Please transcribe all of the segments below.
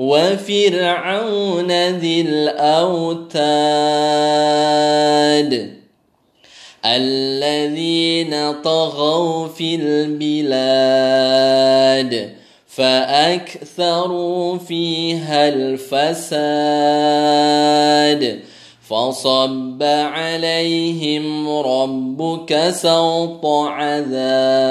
وفرعون ذي الأوتاد الذين طغوا في البلاد فأكثروا فيها الفساد فصب عليهم ربك سوط عذاب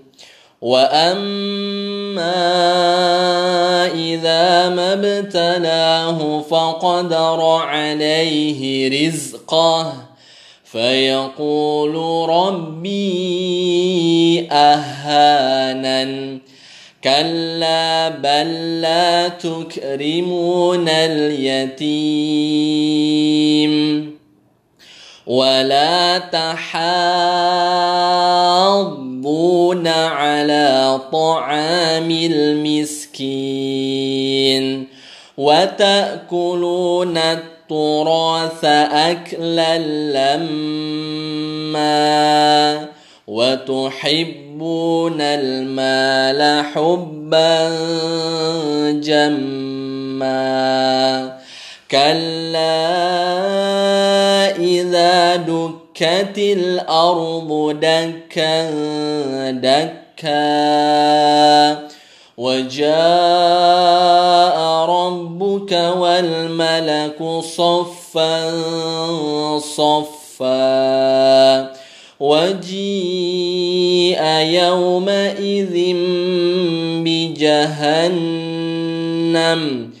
واما اذا ما ابتلاه فقدر عليه رزقه فيقول ربي اهانن كلا بل لا تكرمون اليتيم ولا تحاضون على طعام المسكين وتأكلون التراث أكلا لما وتحبون المال حبا جما كلا دكت الأرض دكا دكا. وجاء ربك والملك صفا صفا. وجيء يومئذ بجهنم.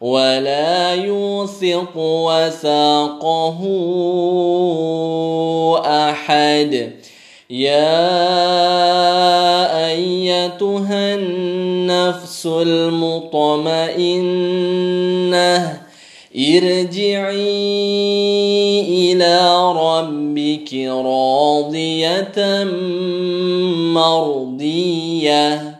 ولا يوثق وثاقه احد يا ايتها النفس المطمئنه ارجعي إلى ربك راضيه مرضيه